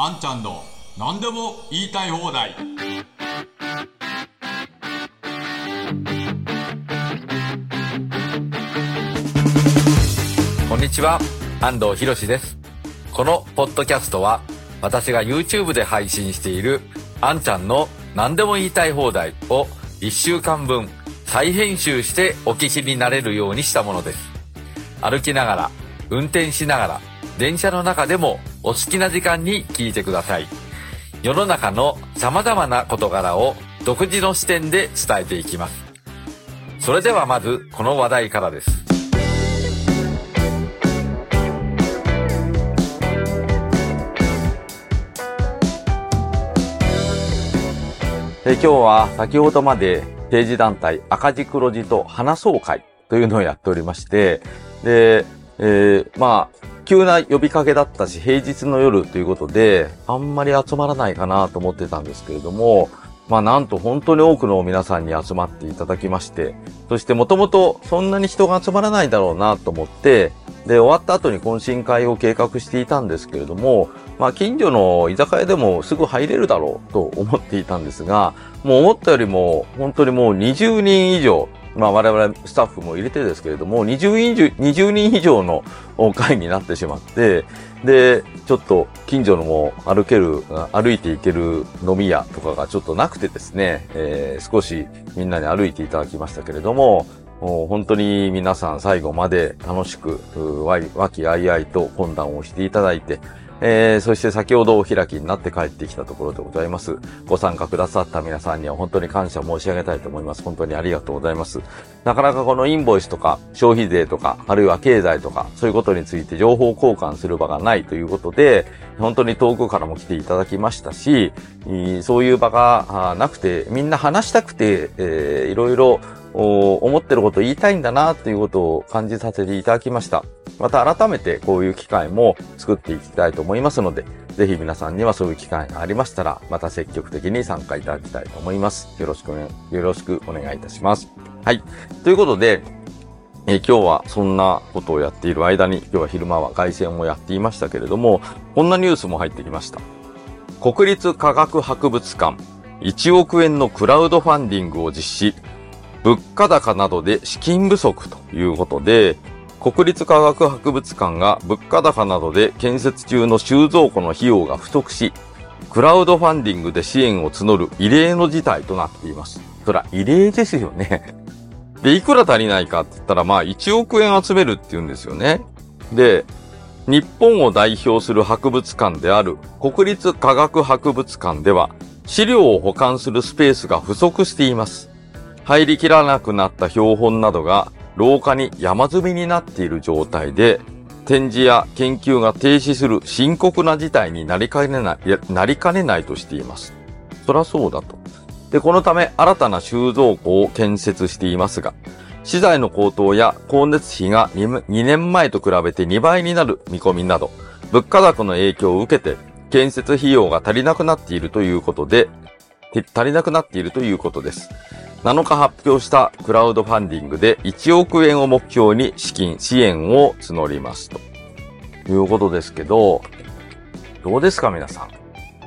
あんちゃんの何でも言いたい放題こんにちは、安藤博です。このポッドキャストは、私が YouTube で配信している、あんちゃんの何でも言いたい放題を1週間分再編集してお聞きになれるようにしたものです。歩きながら、運転しながら、電車の中でもお好きな時間に聞いてください。世の中の様々な事柄を独自の視点で伝えていきます。それではまず、この話題からです。え今日は先ほどまで政治団体赤字黒字と話そう会というのをやっておりまして、で、えーまあ、急な呼びかけだったし、平日の夜ということで、あんまり集まらないかなと思ってたんですけれども、まあなんと本当に多くの皆さんに集まっていただきまして、そしてもともとそんなに人が集まらないだろうなと思って、で、終わった後に懇親会を計画していたんですけれども、まあ近所の居酒屋でもすぐ入れるだろうと思っていたんですが、もう思ったよりも本当にもう20人以上、まあ我々スタッフも入れてですけれども、20人以上 ,20 人以上の会になってしまって、で、ちょっと近所のもう歩ける、歩いていける飲み屋とかがちょっとなくてですね、えー少しみんなに歩いていただきましたけれども、も本当に皆さん最後まで楽しく、和気あいあいと懇談をしていただいて、えーそして先ほどお開きになって帰ってきたところでございます。ご参加くださった皆さんには本当に感謝申し上げたいと思います。本当にありがとうございます。なかなかこのインボイスとか消費税とか、あるいは経済とか、そういうことについて情報交換する場がないということで、本当に遠くからも来ていただきましたし、そういう場がなくて、みんな話したくて、えーいろいろ思ってること言いたいんだなということを感じさせていただきました。また改めてこういう機会も作っていきたいと思いますので、ぜひ皆さんにはそういう機会がありましたら、また積極的に参加いただきたいと思います。よろしくね、よろしくお願いいたします。はい。ということで、え今日はそんなことをやっている間に、今日は昼間は外線をやっていましたけれども、こんなニュースも入ってきました。国立科学博物館、1億円のクラウドファンディングを実施。物価高などで資金不足ということで、国立科学博物館が物価高などで建設中の収蔵庫の費用が不足し、クラウドファンディングで支援を募る異例の事態となっています。そら、異例ですよね。で、いくら足りないかって言ったら、まあ、1億円集めるって言うんですよね。で、日本を代表する博物館である国立科学博物館では、資料を保管するスペースが不足しています。入りきらなくなった標本などが廊下に山積みになっている状態で、展示や研究が停止する深刻な事態になりかねない、いやなりかねないとしています。そらそうだと。で、このため新たな収蔵庫を建設していますが、資材の高騰や光熱費が 2, 2年前と比べて2倍になる見込みなど、物価高の影響を受けて、建設費用が足りなくなっているということで、足りなくなっているということです。7日発表したクラウドファンディングで1億円を目標に資金、支援を募りますと。いうことですけど、どうですか皆さん？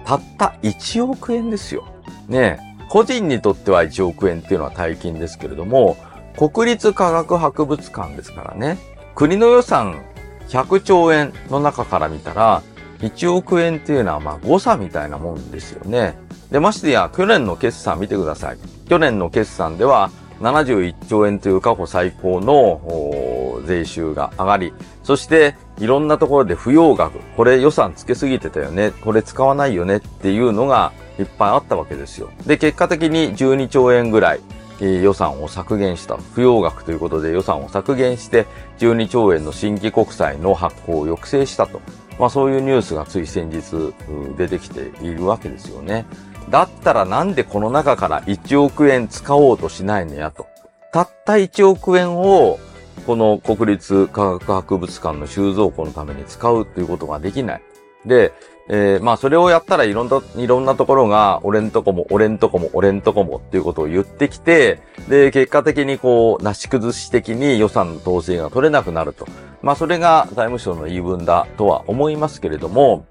たった1億円ですよ。ねえ。個人にとっては1億円っていうのは大金ですけれども、国立科学博物館ですからね。国の予算100兆円の中から見たら、1億円っていうのはまあ誤差みたいなもんですよね。で、ましてや去年の決算見てください。去年の決算では71兆円という過去最高の税収が上がり、そしていろんなところで不要額、これ予算つけすぎてたよね、これ使わないよねっていうのがいっぱいあったわけですよ。で、結果的に12兆円ぐらい、えー予算を削減した。不要額ということで予算を削減して12兆円の新規国債の発行を抑制したと。まあそういうニュースがつい先日出てきているわけですよね。だったらなんでこの中から1億円使おうとしないのやと。たった1億円をこの国立科学博物館の収蔵庫のために使うということができない。で、えーまあそれをやったらいろんな、いろんなところが、俺んとこも、俺んとこも、俺んとこもっていうことを言ってきて、で、結果的にこう、なし崩し的に予算の統制が取れなくなると。まあそれが財務省の言い分だとは思いますけれども、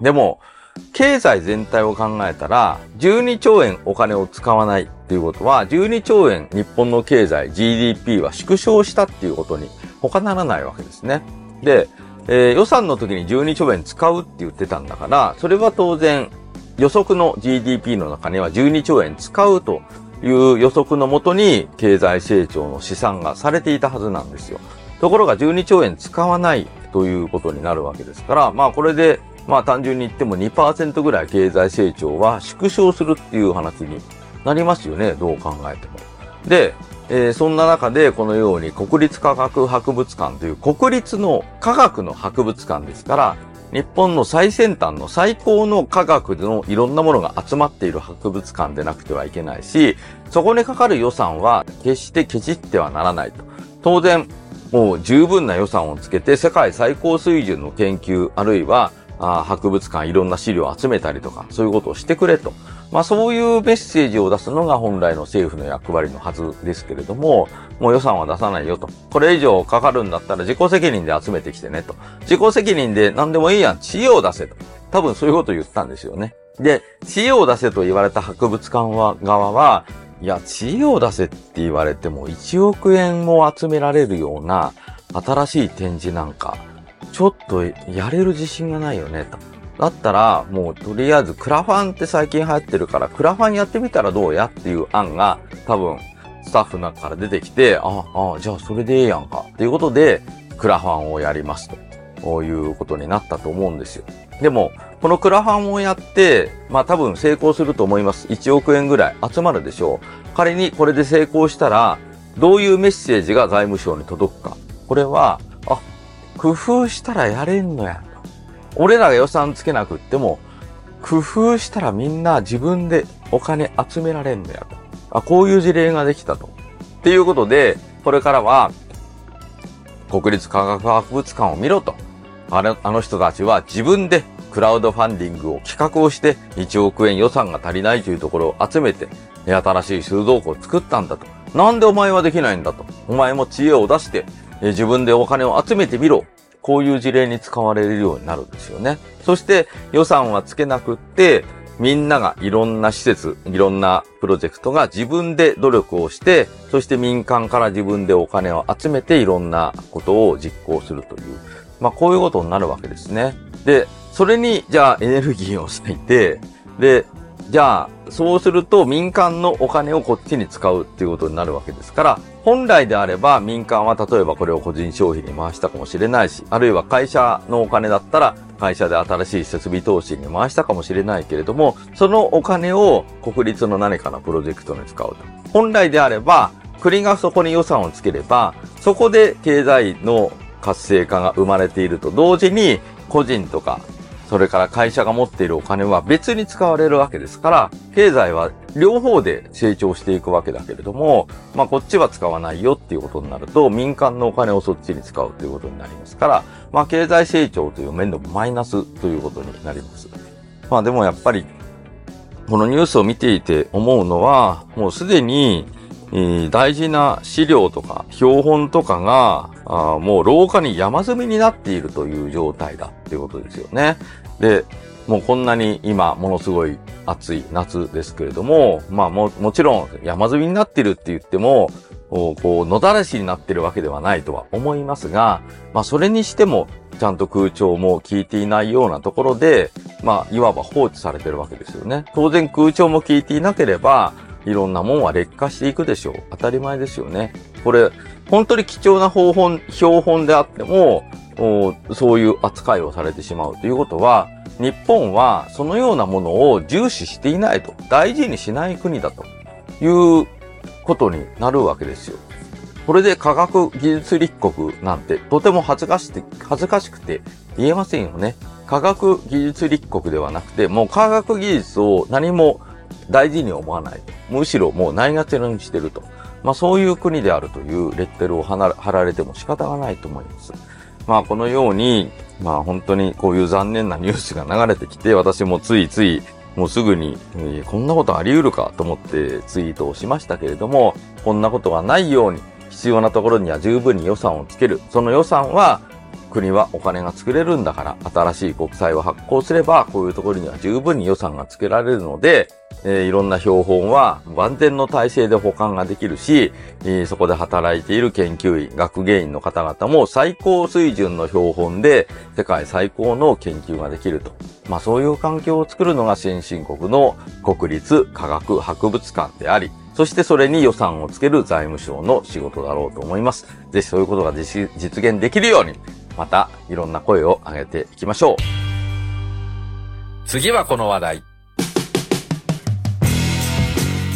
でも、経済全体を考えたら、12兆円お金を使わないっていうことは、12兆円日本の経済、GDP は縮小したっていうことに他ならないわけですね。で、えー、予算の時に12兆円使うって言ってたんだから、それは当然予測の GDP の中には12兆円使うという予測のもとに経済成長の試算がされていたはずなんですよ。ところが12兆円使わないということになるわけですから、まあこれで、まあ単純に言っても2%ぐらい経済成長は縮小するっていう話になりますよね、どう考えても。で、えー、そんな中でこのように国立科学博物館という国立の科学の博物館ですから、日本の最先端の最高の科学のいろんなものが集まっている博物館でなくてはいけないし、そこにかかる予算は決してケチってはならないと。当然、もう十分な予算をつけて世界最高水準の研究、あるいはあ博物館いろんな資料を集めたりとか、そういうことをしてくれと。まあそういうメッセージを出すのが本来の政府の役割のはずですけれども、もう予算は出さないよと。これ以上かかるんだったら自己責任で集めてきてねと。自己責任で何でもいいやん、知恵を出せと。多分そういうことを言ったんですよね。で、知恵を出せと言われた博物館は側は、いや、知恵を出せって言われても1億円も集められるような新しい展示なんか、ちょっとやれる自信がないよね、と。だったら、もうとりあえずクラファンって最近流行ってるから、クラファンやってみたらどうやっていう案が多分スタッフの中から出てきて、ああ、じゃあそれでええやんか。っていうことで、クラファンをやりますと。こういうことになったと思うんですよ。でも、このクラファンをやって、まあ多分成功すると思います。1億円ぐらい集まるでしょう。仮にこれで成功したら、どういうメッセージが財務省に届くか。これは、あ、工夫したらやれんのや。俺らが予算つけなくっても、工夫したらみんな自分でお金集められんのやと。あ、こういう事例ができたと。っていうことで、これからは、国立科学博物館を見ろと。あのあの人たちは自分でクラウドファンディングを企画をして1億円予算が足りないというところを集めて、新しい収蔵庫を作ったんだと。なんでお前はできないんだと。お前も知恵を出して、え自分でお金を集めてみろ。こういう事例に使われるようになるんですよね。そして予算はつけなくって、みんながいろんな施設、いろんなプロジェクトが自分で努力をして、そして民間から自分でお金を集めていろんなことを実行するという、まあこういうことになるわけですね。で、それにじゃあエネルギーを割いて、で、じゃあ、そうすると民間のお金をこっちに使うっていうことになるわけですから、本来であれば民間は例えばこれを個人消費に回したかもしれないし、あるいは会社のお金だったら会社で新しい設備投資に回したかもしれないけれども、そのお金を国立の何かのプロジェクトに使うと。本来であれば、国がそこに予算をつければ、そこで経済の活性化が生まれていると同時に、個人とかそれから会社が持っているお金は別に使われるわけですから、経済は両方で成長していくわけだけれども、まあこっちは使わないよっていうことになると、民間のお金をそっちに使うということになりますから、まあ経済成長という面でもマイナスということになります。まあでもやっぱり、このニュースを見ていて思うのは、もうすでに、大事な資料とか標本とかがもう廊下に山積みになっているという状態だっていうことですよね。で、もうこんなに今ものすごい暑い夏ですけれども、まあも、もちろん山積みになっているって言っても、こう、野だらしになってるわけではないとは思いますが、まあそれにしても、ちゃんと空調も効いていないようなところで、まあ、いわば放置されてるわけですよね。当然空調も効いていなければ、いろんなもんは劣化していくでしょう。当たり前ですよね。これ、本当に貴重な標本、標本であっても、そういう扱いをされてしまうということは、日本はそのようなものを重視していないと、大事にしない国だということになるわけですよ。これで科学技術立国なんてとても恥ずかして、恥ずかしくて言えませんよね。科学技術立国ではなくて、もう科学技術を何も大事に思わない。むしろもうないがちにしてると。まあそういう国であるというレッテルを貼られても仕方がないと思います。まあこのように、まあ本当にこういう残念なニュースが流れてきて、私もついついもうすぐに、えー、こんなことあり得るかと思ってツイートをしましたけれども、こんなことがないように必要なところには十分に予算をつける。その予算は国はお金が作れるんだから、新しい国債を発行すれば、こういうところには十分に予算がつけられるので、えーいろんな標本は万全の体制で保管ができるし、えーそこで働いている研究員、学芸員の方々も最高水準の標本で世界最高の研究ができると。まあそういう環境を作るのが先進国の国立科学博物館であり、そしてそれに予算をつける財務省の仕事だろうと思います。ぜひそういうことが実実現できるように、またいろんな声を上げていきましょう。次はこの話題。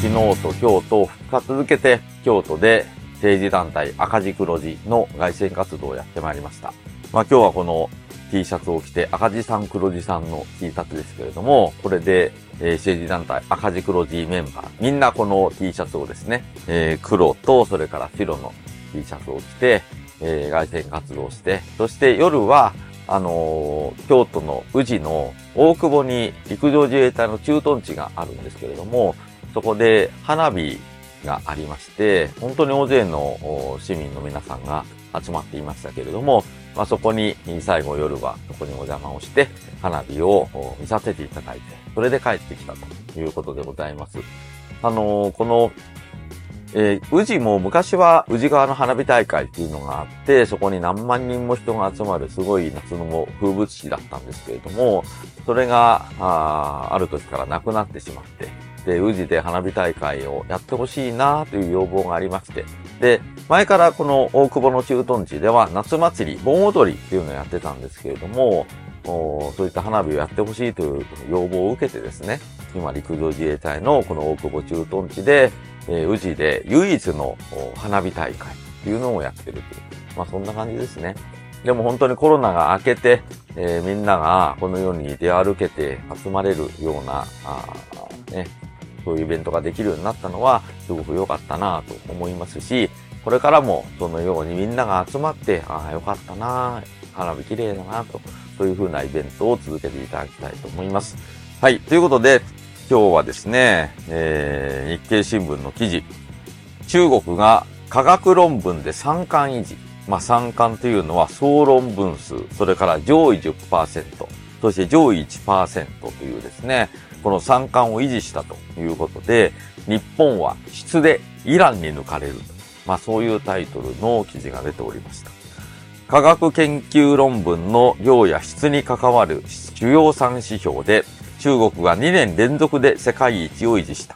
昨日と今日と2日続けて京都で政治団体赤字黒字の外宣活動をやってまいりました。まあ今日はこの T シャツを着て赤字さん黒字さんの T シャツですけれども、これで、えー政治団体赤字黒字メンバー、みんなこの T シャツをですね、えー黒とそれから白の T シャツを着て、えー外宣活動して、そして夜は、あのー京都の宇治の大久保に陸上自衛隊の駐屯地があるんですけれども、そこで花火がありまして、本当に大勢の市民の皆さんが集まっていましたけれども、まあ、そこに最後夜はそこにお邪魔をして、花火を見させていただいて、それで帰ってきたということでございます。あのーこの、えー宇治も昔は宇治川の花火大会っていうのがあって、そこに何万人も人が集まるすごい夏の風物詩だったんですけれども、それが、あある時からなくなってしまって、で、宇治で花火大会をやってほしいなという要望がありまして、で、前からこの大久保の駐屯地では夏祭り、盆踊りっていうのをやってたんですけれども、そういった花火をやってほしいという要望を受けてですね、今陸上自衛隊のこの大久保駐屯地で、え宇治で唯一の花火大会っていうのをやってるという。まあそんな感じですね。でも本当にコロナが明けて、えーみんながこのように出歩けて集まれるような、あね、そういうイベントができるようになったのはすごく良かったなと思いますし、これからもそのようにみんなが集まって、ああ、良かったな花火綺麗だなと、そういう風なイベントを続けていただきたいと思います。はい、ということで、今日はですね、えー日経新聞の記事、中国が科学論文で三冠維持。まあ、三冠というのは総論文数、それから上位10%、そして上位1%というですね、この三冠を維持したということで、日本は質でイランに抜かれる。まあ、そういうタイトルの記事が出ておりました。科学研究論文の量や質に関わる主要3指標で、中国が2年連続で世界一を維持した。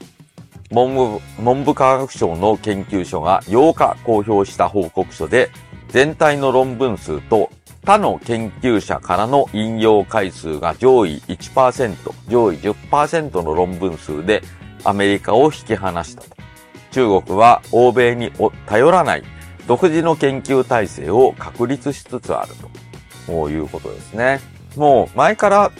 文部文部科学省の研究所が8日公表した報告書で、全体の論文数と他の研究者からの引用回数が上位1%、上位10%の論文数でアメリカを引き離したと。中国は欧米に頼らない独自の研究体制を確立しつつあると。こういうことですね。もう前から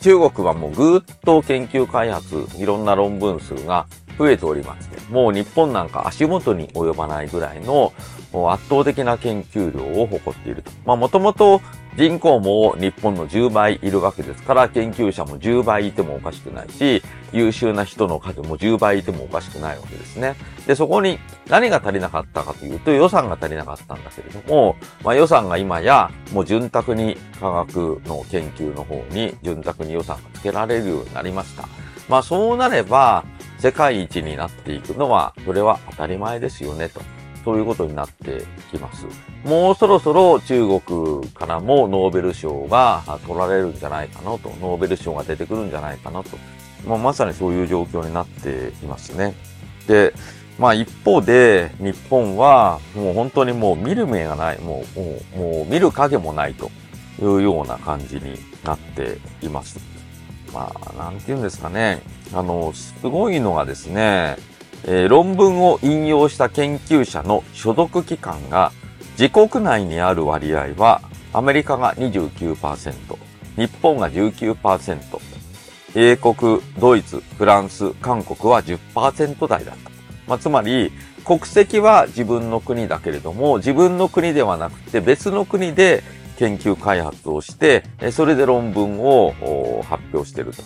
中国はもうぐーっと研究開発、いろんな論文数が増えておりまして、もう日本なんか足元に及ばないぐらいのもう圧倒的な研究量を誇っていると。まあもともと人口も日本の10倍いるわけですから、研究者も10倍いてもおかしくないし、優秀な人の数も10倍いてもおかしくないわけですね。で、そこに何が足りなかったかというと予算が足りなかったんだけれども、まあ予算が今やもう潤沢に科学の研究の方に潤沢に予算がつけられるようになりました。まあそうなれば、世界一になっていくのは、それは当たり前ですよね、と。そういうことになってきます。もうそろそろ中国からもノーベル賞が取られるんじゃないかなと、ノーベル賞が出てくるんじゃないかなと。まあ、まさにそういう状況になっていますね。で、まあ一方で日本はもう本当にもう見る目がない、もう、もう、もう見る影もないというような感じになっています。まあ、なんて言うんですかね。あの、すごいのがですね、えー論文を引用した研究者の所属機関が自国内にある割合はアメリカが29%、日本が19%、英国、ドイツ、フランス、韓国は10%台だった。まあ、つまり、国籍は自分の国だけれども、自分の国ではなくて別の国で研究開発をして、それで論文を発表していると。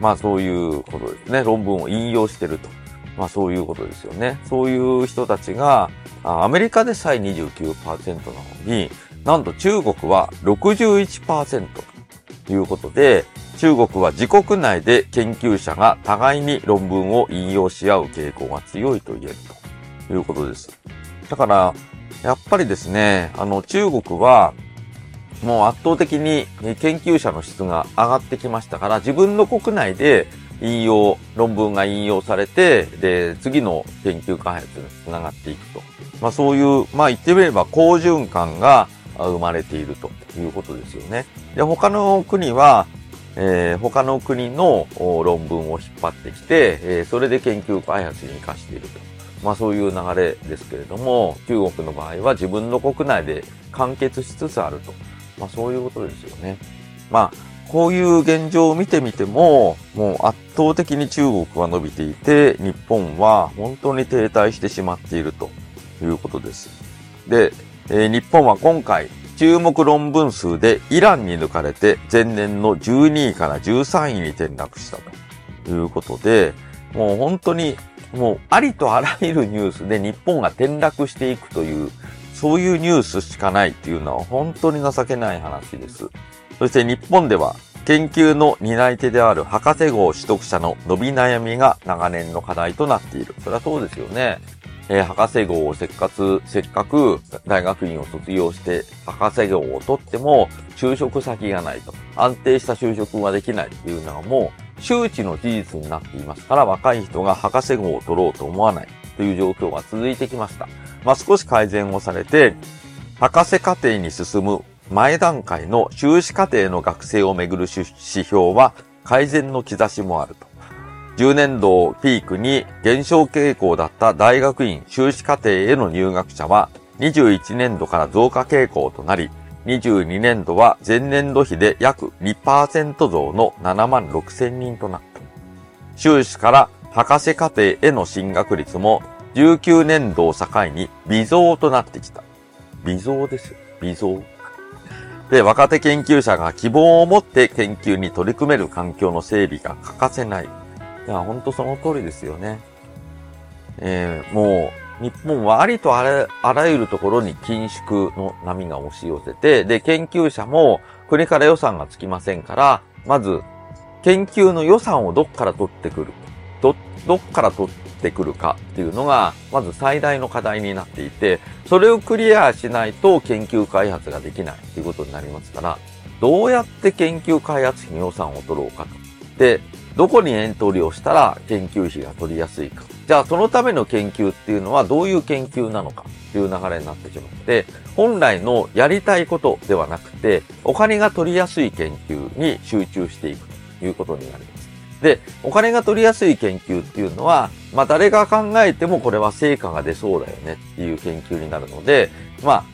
まあそういうことですね。論文を引用していると。まあそういうことですよね。そういう人たちが、アメリカでさえ29%なのに、なんと中国は61%ということで、中国は自国内で研究者が互いに論文を引用し合う傾向が強いと言えるということです。だから、やっぱりですね、あの中国はもう圧倒的に研究者の質が上がってきましたから、自分の国内で引用、論文が引用されて、で、次の研究開発につながっていくと。まあそういう、まあ言ってみれば好循環が生まれているということですよね。で、他の国は、えー、他の国の論文を引っ張ってきて、えー、それで研究開発に活かしていると。まあそういう流れですけれども、中国の場合は自分の国内で完結しつつあると。まあそういうことですよね。まあ、こういう現状を見てみても、もう圧倒的に中国は伸びていて、日本は本当に停滞してしまっているということです。で、えー、日本は今回、注目論文数でイランに抜かれて前年の12位から13位に転落したということで、もう本当にもうありとあらゆるニュースで日本が転落していくというそういうニュースしかないっていうのは本当に情けない話です。そして日本では研究の担い手である博士号取得者の伸び悩みが長年の課題となっている。それはそうですよね。えー、博士号をせっかく、せっかく大学院を卒業して博士号を取っても就職先がないと。安定した就職ができないっていうのはもう周知の事実になっていますから若い人が博士号を取ろうと思わないという状況が続いてきました。まあ、少し改善をされて、博士課程に進む前段階の修士課程の学生をめぐる指標は改善の兆しもあると。10年度をピークに減少傾向だった大学院修士課程への入学者は21年度から増加傾向となり、22年度は前年度比で約2%増の7万6千人となった。修士から博士課程への進学率も19年度を境に微増となってきた。微増です。微増。で、若手研究者が希望を持って研究に取り組める環境の整備が欠かせない。いや、ほんとその通りですよね。えー、もう、日本はありとあらあらゆるところに緊縮の波が押し寄せて、で、研究者も国から予算がつきませんから、まず、研究の予算をどっから取ってくる。ど、どっから取ってくるかっていうのが、まず最大の課題になっていて、それをクリアしないと研究開発ができないっていうことになりますから、どうやって研究開発費に予算を取ろうかと。で、どこにエントリーをしたら研究費が取りやすいか。じゃあそのための研究っていうのはどういう研究なのかっていう流れになってしまって、本来のやりたいことではなくて、お金が取りやすい研究に集中していくということになります。で、お金が取りやすい研究っていうのは、まあ誰が考えてもこれは成果が出そうだよねっていう研究になるので、まあ、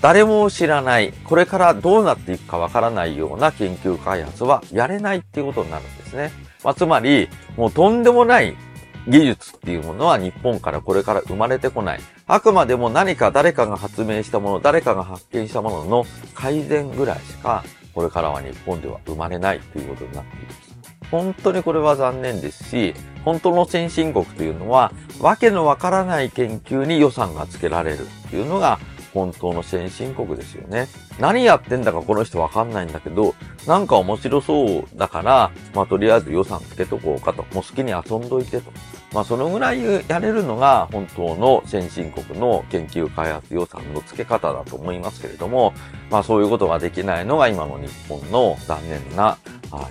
誰も知らない、これからどうなっていくかわからないような研究開発はやれないっていうことになるんですね。まあつまり、もうとんでもない技術っていうものは日本からこれから生まれてこない。あくまでも何か誰かが発明したもの、誰かが発見したものの改善ぐらいしか、これからは日本では生まれないということになっています。本当にこれは残念ですし、本当の先進国というのは、わけのわからない研究に予算がつけられるっていうのが、本当の先進国ですよね。何やってんだかこの人わかんないんだけど、なんか面白そうだから、まあとりあえず予算つけとこうかと。もう好きに遊んどいてと。まあそのぐらいやれるのが本当の先進国の研究開発予算の付け方だと思いますけれども、まあそういうことができないのが今の日本の残念な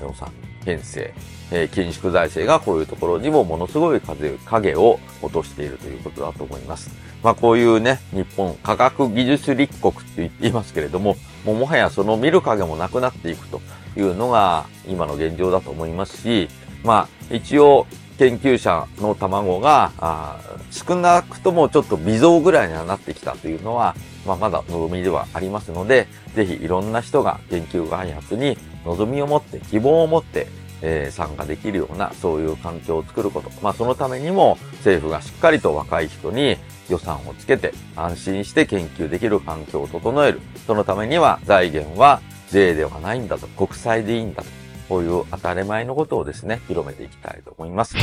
予算編成、えー、緊縮財政がこういうところにもものすごい風影を落としているということだと思います。まあこういうね、日本科学技術立国って言っていますけれども、もうもはやその見る影もなくなっていくというのが今の現状だと思いますし、まあ一応研究者の卵があ少なくともちょっと微増ぐらいにはなってきたというのは、まあ、まだ望みではありますので、ぜひいろんな人が研究開発に望みを持って、希望を持って、えー、参加できるような、そういう環境を作ること。まあ、そのためにも、政府がしっかりと若い人に予算をつけて、安心して研究できる環境を整える。そのためには、財源は税ではないんだと、国債でいいんだと。こういう当たり前のことをですね、広めていきたいと思います。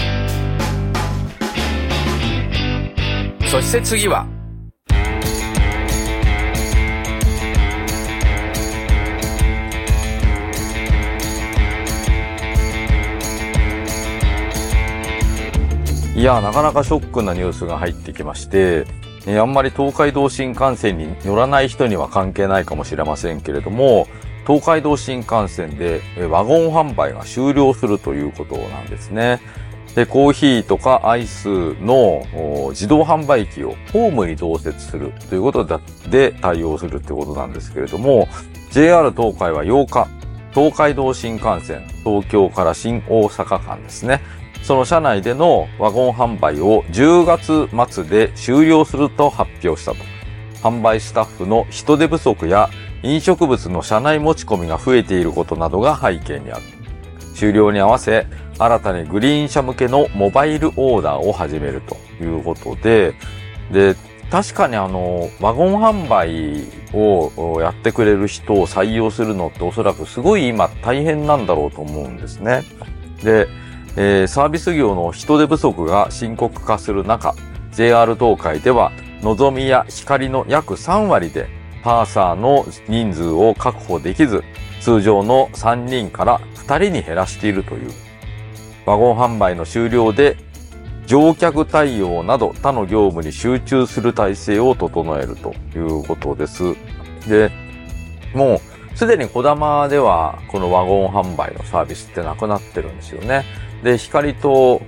そして次は、いや、なかなかショックなニュースが入ってきまして、えあんまり東海道新幹線に乗らない人には関係ないかもしれませんけれども、東海道新幹線でワゴン販売が終了するということなんですね。で、コーヒーとかアイスの自動販売機をホームに同設するということで対応するということなんですけれども、JR 東海は8日、東海道新幹線東京から新大阪間ですね。その車内でのワゴン販売を10月末で終了すると発表したと。販売スタッフの人手不足や飲食物の車内持ち込みが増えていることなどが背景にある。終了に合わせ、新たにグリーン車向けのモバイルオーダーを始めるということで、で、確かにあの、ワゴン販売をやってくれる人を採用するのっておそらくすごい今大変なんだろうと思うんですね。で、えー、サービス業の人手不足が深刻化する中、JR 東海では、のぞみや光の約3割でパーサーの人数を確保できず、通常の3人から2人に減らしているという。ワゴン販売の終了で、乗客対応など他の業務に集中する体制を整えるということです。で、もうすでに小玉ではこのワゴン販売のサービスってなくなってるんですよね。で、光と、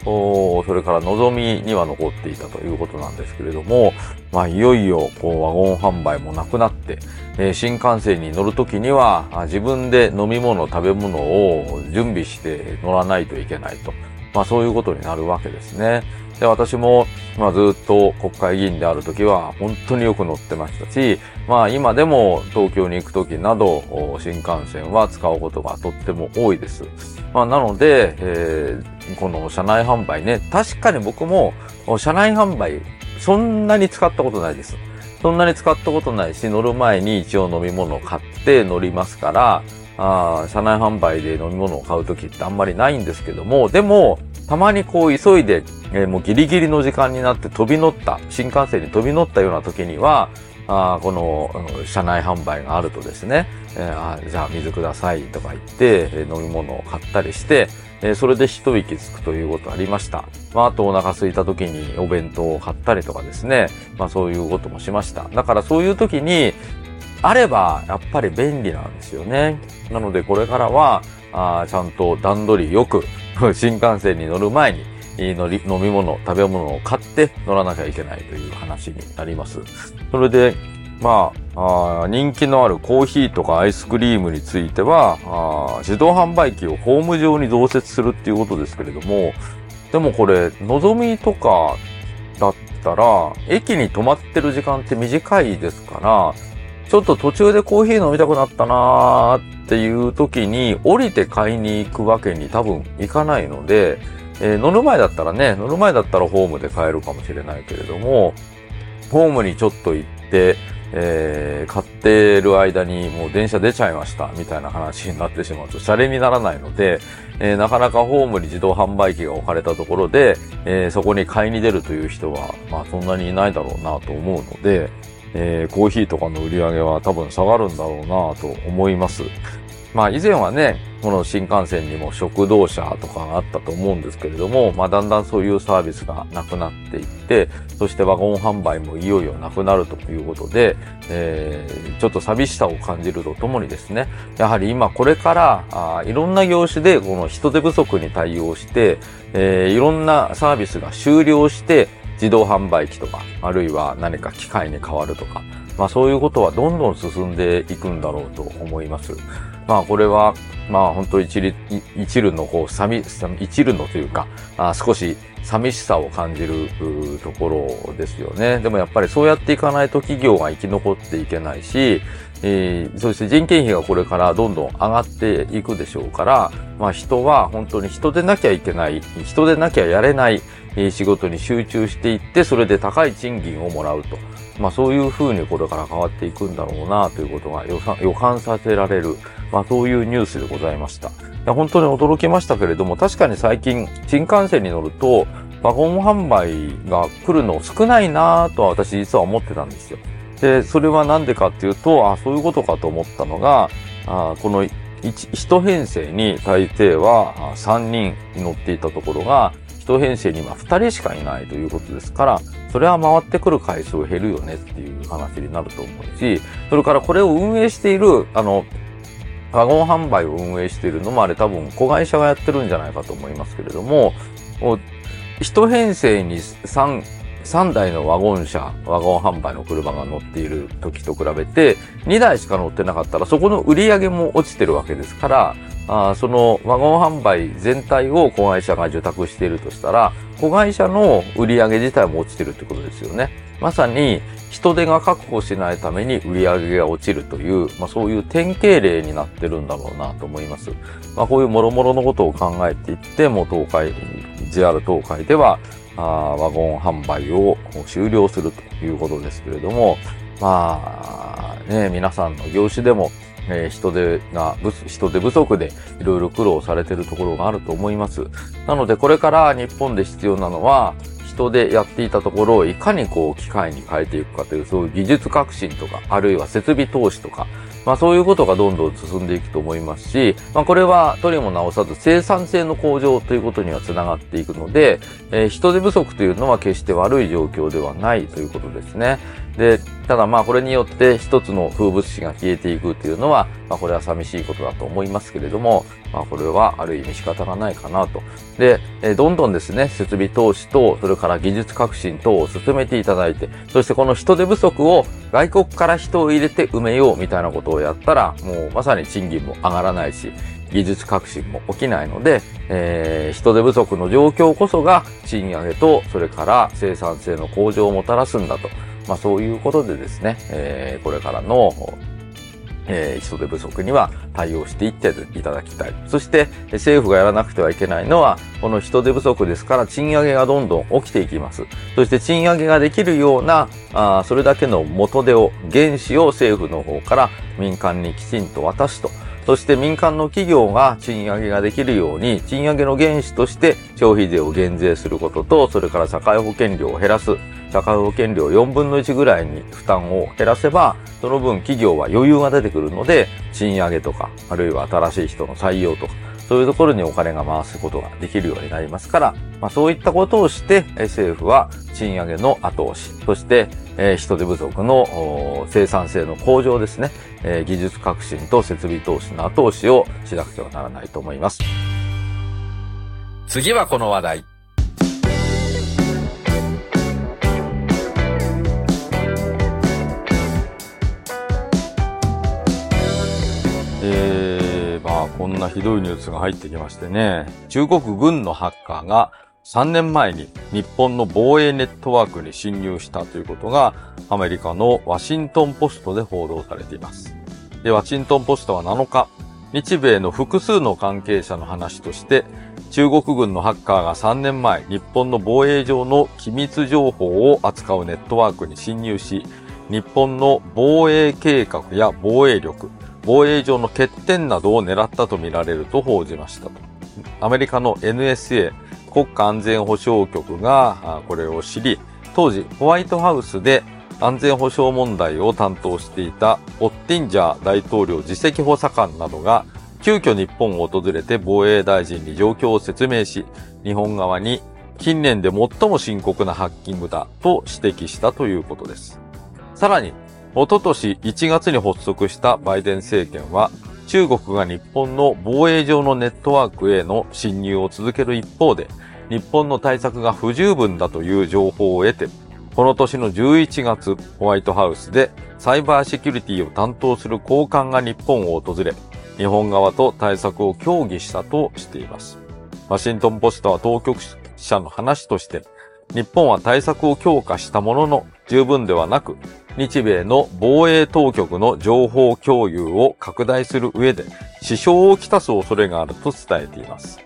それから望みには残っていたということなんですけれども、まあ、いよいよ、こう、ワゴン販売もなくなって、えー、新幹線に乗るときには、自分で飲み物、食べ物を準備して乗らないといけないと。まあ、そういうことになるわけですね。で、私も、まあ、ずっと国会議員である時は、本当によく乗ってましたし、まあ、今でも東京に行く時など、新幹線は使うことがとっても多いです。まあ、なので、えー、この車内販売ね、確かに僕も、車内販売、そんなに使ったことないです。そんなに使ったことないし、乗る前に一応飲み物を買って乗りますから、あ車内販売で飲み物を買うときってあんまりないんですけども、でも、たまにこう急いで、えー、もうギリギリの時間になって飛び乗った、新幹線に飛び乗ったような時には、あこの車内販売があるとですね、え、あじゃあ水くださいとか言って、飲み物を買ったりして、え、それで一息つくということありました。まあ、あとお腹空いた時にお弁当を買ったりとかですね、まあそういうこともしました。だからそういう時に、あればやっぱり便利なんですよね。なのでこれからは、あちゃんと段取りよく新幹線に乗る前に、飲み物、食べ物を買って乗らなきゃいけないという話になります。それで、まあ、あ人気のあるコーヒーとかアイスクリームについてはあ、自動販売機をホーム上に増設するっていうことですけれども、でもこれ、のぞみとかだったら、駅に止まってる時間って短いですから、ちょっと途中でコーヒー飲みたくなったなーっていう時に降りて買いに行くわけに多分いかないので、えー、乗る前だったらね、乗る前だったらホームで買えるかもしれないけれども、ホームにちょっと行って、えー、買ってる間にもう電車出ちゃいましたみたいな話になってしまうと、シャレにならないので、えー、なかなかホームに自動販売機が置かれたところで、えー、そこに買いに出るという人は、まあそんなにいないだろうなと思うので、えー、コーヒーとかの売り上げは多分下がるんだろうなと思います。まあ以前はね、この新幹線にも食堂車とかがあったと思うんですけれども、まあだんだんそういうサービスがなくなっていって、そしてワゴン販売もいよいよなくなるということで、えー、ちょっと寂しさを感じるとともにですね、やはり今これからあいろんな業種でこの人手不足に対応して、えー、いろんなサービスが終了して、自動販売機とか、あるいは何か機械に変わるとか、まあそういうことはどんどん進んでいくんだろうと思います。まあこれは、まあ本当一理、一縷のこう、寂、一縷のというか、あ少し寂しさを感じるところですよね。でもやっぱりそうやっていかないと企業が生き残っていけないし、えー、そして人件費がこれからどんどん上がっていくでしょうから、まあ人は本当に人でなきゃいけない、人でなきゃやれない仕事に集中していって、それで高い賃金をもらうと。まあそういうふうにこれから変わっていくんだろうなということが予感させられるまあそういうニュースでございました。本当に驚きましたけれども、確かに最近新幹線に乗ると、ワゴン販売が来るの少ないなぁとは私実は思ってたんですよ。で、それはなんでかっていうと、あそういうことかと思ったのが、あこの一編成に大抵は3人乗っていたところが、一編成に今2人しかいないということですから、それは回ってくる回数減るよねっていう話になると思うし、それからこれを運営している、あの、ワゴン販売を運営しているのもあれ多分子会社がやってるんじゃないかと思いますけれども、一編成に3、3台のワゴン車、ワゴン販売の車が乗っている時と比べて、2台しか乗ってなかったら、そこの売り上げも落ちてるわけですから、あそのワゴン販売全体を子会社が受託しているとしたら、子会社の売り上げ自体も落ちてるってことですよね。まさに人手が確保しないために売り上げが落ちるという、まあそういう典型例になってるんだろうなと思います。まあこういう諸々のことを考えていって、もう東海、JR 東海では、あワゴン販売を終了するということですけれども、まあね、皆さんの業種でもえー、人手が、人手不足でいろいろ苦労されているところがあると思います。なのでこれから日本で必要なのは、人でやっていたところをいかにこう機械に変えていくかという、そういう技術革新とか、あるいは設備投資とか、まあそういうことがどんどん進んでいくと思いますし、まあこれはとりも直さず生産性の向上ということにはつながっていくので、えー、人手不足というのは決して悪い状況ではないということですね。で、ただまあこれによって一つの風物詩が消えていくというのは、まあこれは寂しいことだと思いますけれども、まあこれはある意味仕方がないかなと。で、えどんどんですね、設備投資と、それから技術革新等を進めていただいて、そしてこの人手不足を外国から人を入れて埋めようみたいなことをやったら、もうまさに賃金も上がらないし、技術革新も起きないので、えー、人手不足の状況こそが賃上げと、それから生産性の向上をもたらすんだと。まあそういうことでですね、えー、これからのえー、人手不足には対応していっていただきたい。そして政府がやらなくてはいけないのは、この人手不足ですから賃上げがどんどん起きていきます。そして賃上げができるような、あそれだけの元手を、原資を政府の方から民間にきちんと渡すと。そして民間の企業が賃上げができるように、賃上げの原資として消費税を減税することと、それから社会保険料を減らす。社会保険料4分の1ぐらいに負担を減らせば、その分企業は余裕が出てくるので、賃上げとか、あるいは新しい人の採用とか、そういうところにお金が回すことができるようになりますから、まあ、そういったことをして、政府は賃上げの後押し、そして、えー、人手不足の生産性の向上ですね、えー、技術革新と設備投資の後押しをしなくてはならないと思います。次はこの話題。なひどいニュースが入ってきましてね、中国軍のハッカーが3年前に日本の防衛ネットワークに侵入したということがアメリカのワシントンポストで報道されています。で、ワシントンポストは7日、日米の複数の関係者の話として、中国軍のハッカーが3年前、日本の防衛上の機密情報を扱うネットワークに侵入し、日本の防衛計画や防衛力、防衛上の欠点などを狙ったとみられると報じました。アメリカの NSA 国家安全保障局がこれを知り、当時ホワイトハウスで安全保障問題を担当していたオッティンジャー大統領次席補佐官などが急遽日本を訪れて防衛大臣に状況を説明し、日本側に近年で最も深刻なハッキングだと指摘したということです。さらに、おととし1月に発足したバイデン政権は、中国が日本の防衛上のネットワークへの侵入を続ける一方で、日本の対策が不十分だという情報を得て、この年の11月、ホワイトハウスでサイバーセキュリティを担当する高官が日本を訪れ、日本側と対策を協議したとしています。ワシントンポストは当局者の話として、日本は対策を強化したものの十分ではなく、日米の防衛当局の情報共有を拡大する上で支障をきたす恐れがあると伝えています。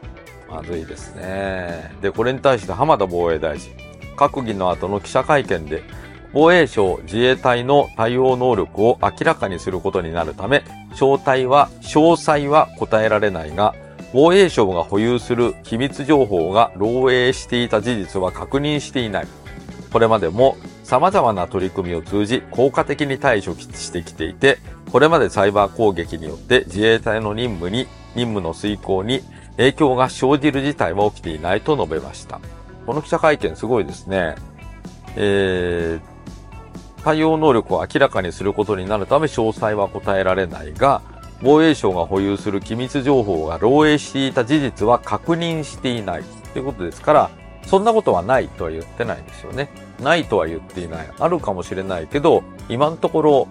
まずいですね。で、これに対して浜田防衛大臣、閣議の後の記者会見で、防衛省自衛隊の対応能力を明らかにすることになるため、詳細は、詳細は答えられないが、防衛省が保有する機密情報が漏洩していた事実は確認していない。これまでも様々な取り組みを通じ効果的に対処してきていて、これまでサイバー攻撃によって自衛隊の任務に、任務の遂行に影響が生じる事態は起きていないと述べました。この記者会見すごいですね。えー、対応能力を明らかにすることになるため詳細は答えられないが、防衛省が保有する機密情報が漏洩していた事実は確認していないということですから、そんなことはないとは言ってないんですよね。ないとは言っていない。あるかもしれないけど、今のところ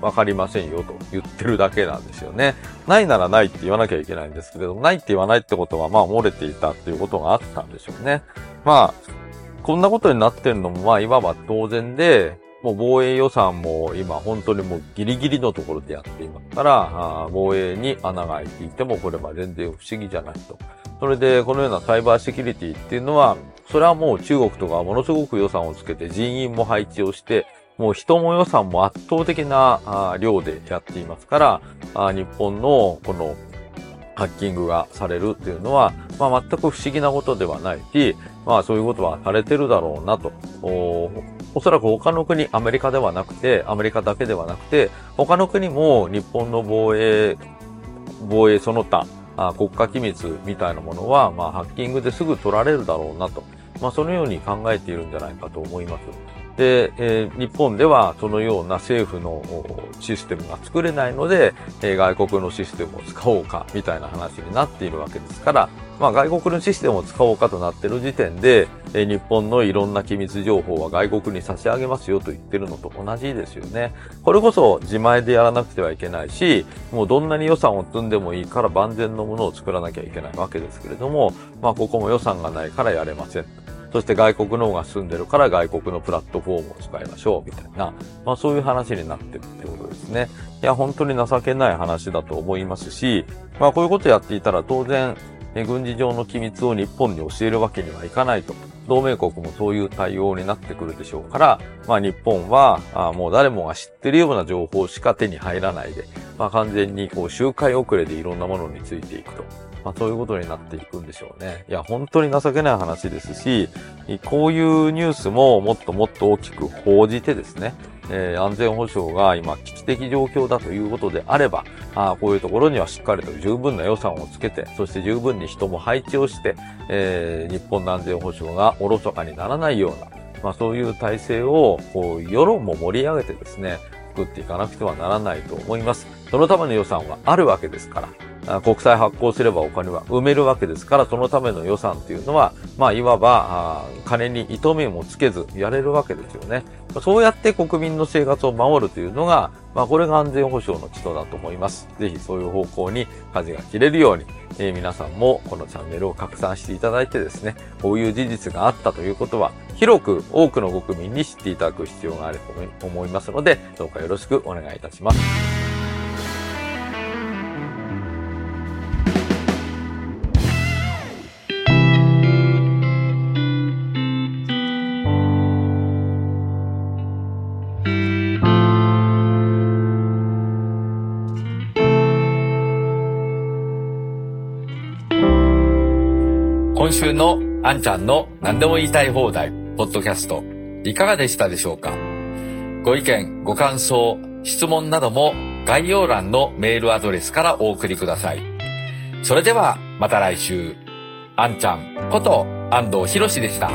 わかりませんよと言ってるだけなんですよね。ないならないって言わなきゃいけないんですけれども、ないって言わないってことは、まあ漏れていたっていうことがあったんでしょうね。まあ、こんなことになってるのも、まあ、いわば当然で、もう防衛予算も今本当にもうギリギリのところでやっていますから、防衛に穴が開いていてもこれは全然不思議じゃないと。それでこのようなサイバーセキュリティっていうのは、それはもう中国とかものすごく予算をつけて人員も配置をして、もう人も予算も圧倒的な量でやっていますから、日本のこのハッキングがされるっていうのは、まあ全く不思議なことではないし、まあそういうことはされてるだろうなと。おおそらく他の国、アメリカではなくて、アメリカだけではなくて、他の国も日本の防衛、防衛その他、あ国家機密みたいなものは、まあハッキングですぐ取られるだろうなと。まあそのように考えているんじゃないかと思います。で、えー、日本ではそのような政府のシステムが作れないので、えー、外国のシステムを使おうかみたいな話になっているわけですから、まあ外国のシステムを使おうかとなっている時点で、えー、日本のいろんな機密情報は外国に差し上げますよと言ってるのと同じですよね。これこそ自前でやらなくてはいけないし、もうどんなに予算を積んでもいいから万全のものを作らなきゃいけないわけですけれども、まあここも予算がないからやれません。そして外国の方が住んでるから外国のプラットフォームを使いましょうみたいな、まあそういう話になってるってことですね。いや、本当に情けない話だと思いますし、まあこういうことやっていたら当然、軍事上の機密を日本に教えるわけにはいかないと。同盟国もそういう対応になってくるでしょうから、まあ日本は、あもう誰もが知ってるような情報しか手に入らないで、まあ完全にこう周回遅れでいろんなものについていくと。まあ、そういうことになっていくんでしょうね。いや、本当に情けない話ですし、こういうニュースももっともっと大きく報じてですね、えー、安全保障が今危機的状況だということであれば、あこういうところにはしっかりと十分な予算をつけて、そして十分に人も配置をして、えー、日本の安全保障がおろそかにならないような、まあそういう体制を、こう、世論も盛り上げてですね、作っていかなくてはならないと思います。そのための予算はあるわけですから、国債発行すればお金は埋めるわけですから、そのための予算っていうのは、まあ、いわば、金に糸目もつけずやれるわけですよね。そうやって国民の生活を守るというのが、まあ、これが安全保障の基礎だと思います。ぜひそういう方向に舵が切れるように、えー、皆さんもこのチャンネルを拡散していただいてですね、こういう事実があったということは、広く多くの国民に知っていただく必要があると思いますので、どうかよろしくお願いいたします。ちゃんの何でも言いたい放題、ポッドキャスト、いかがでしたでしょうか？ご意見、ご感想、質問なども概要欄のメールアドレスからお送りください。それではまた来週、あんちゃんこと安藤博でした。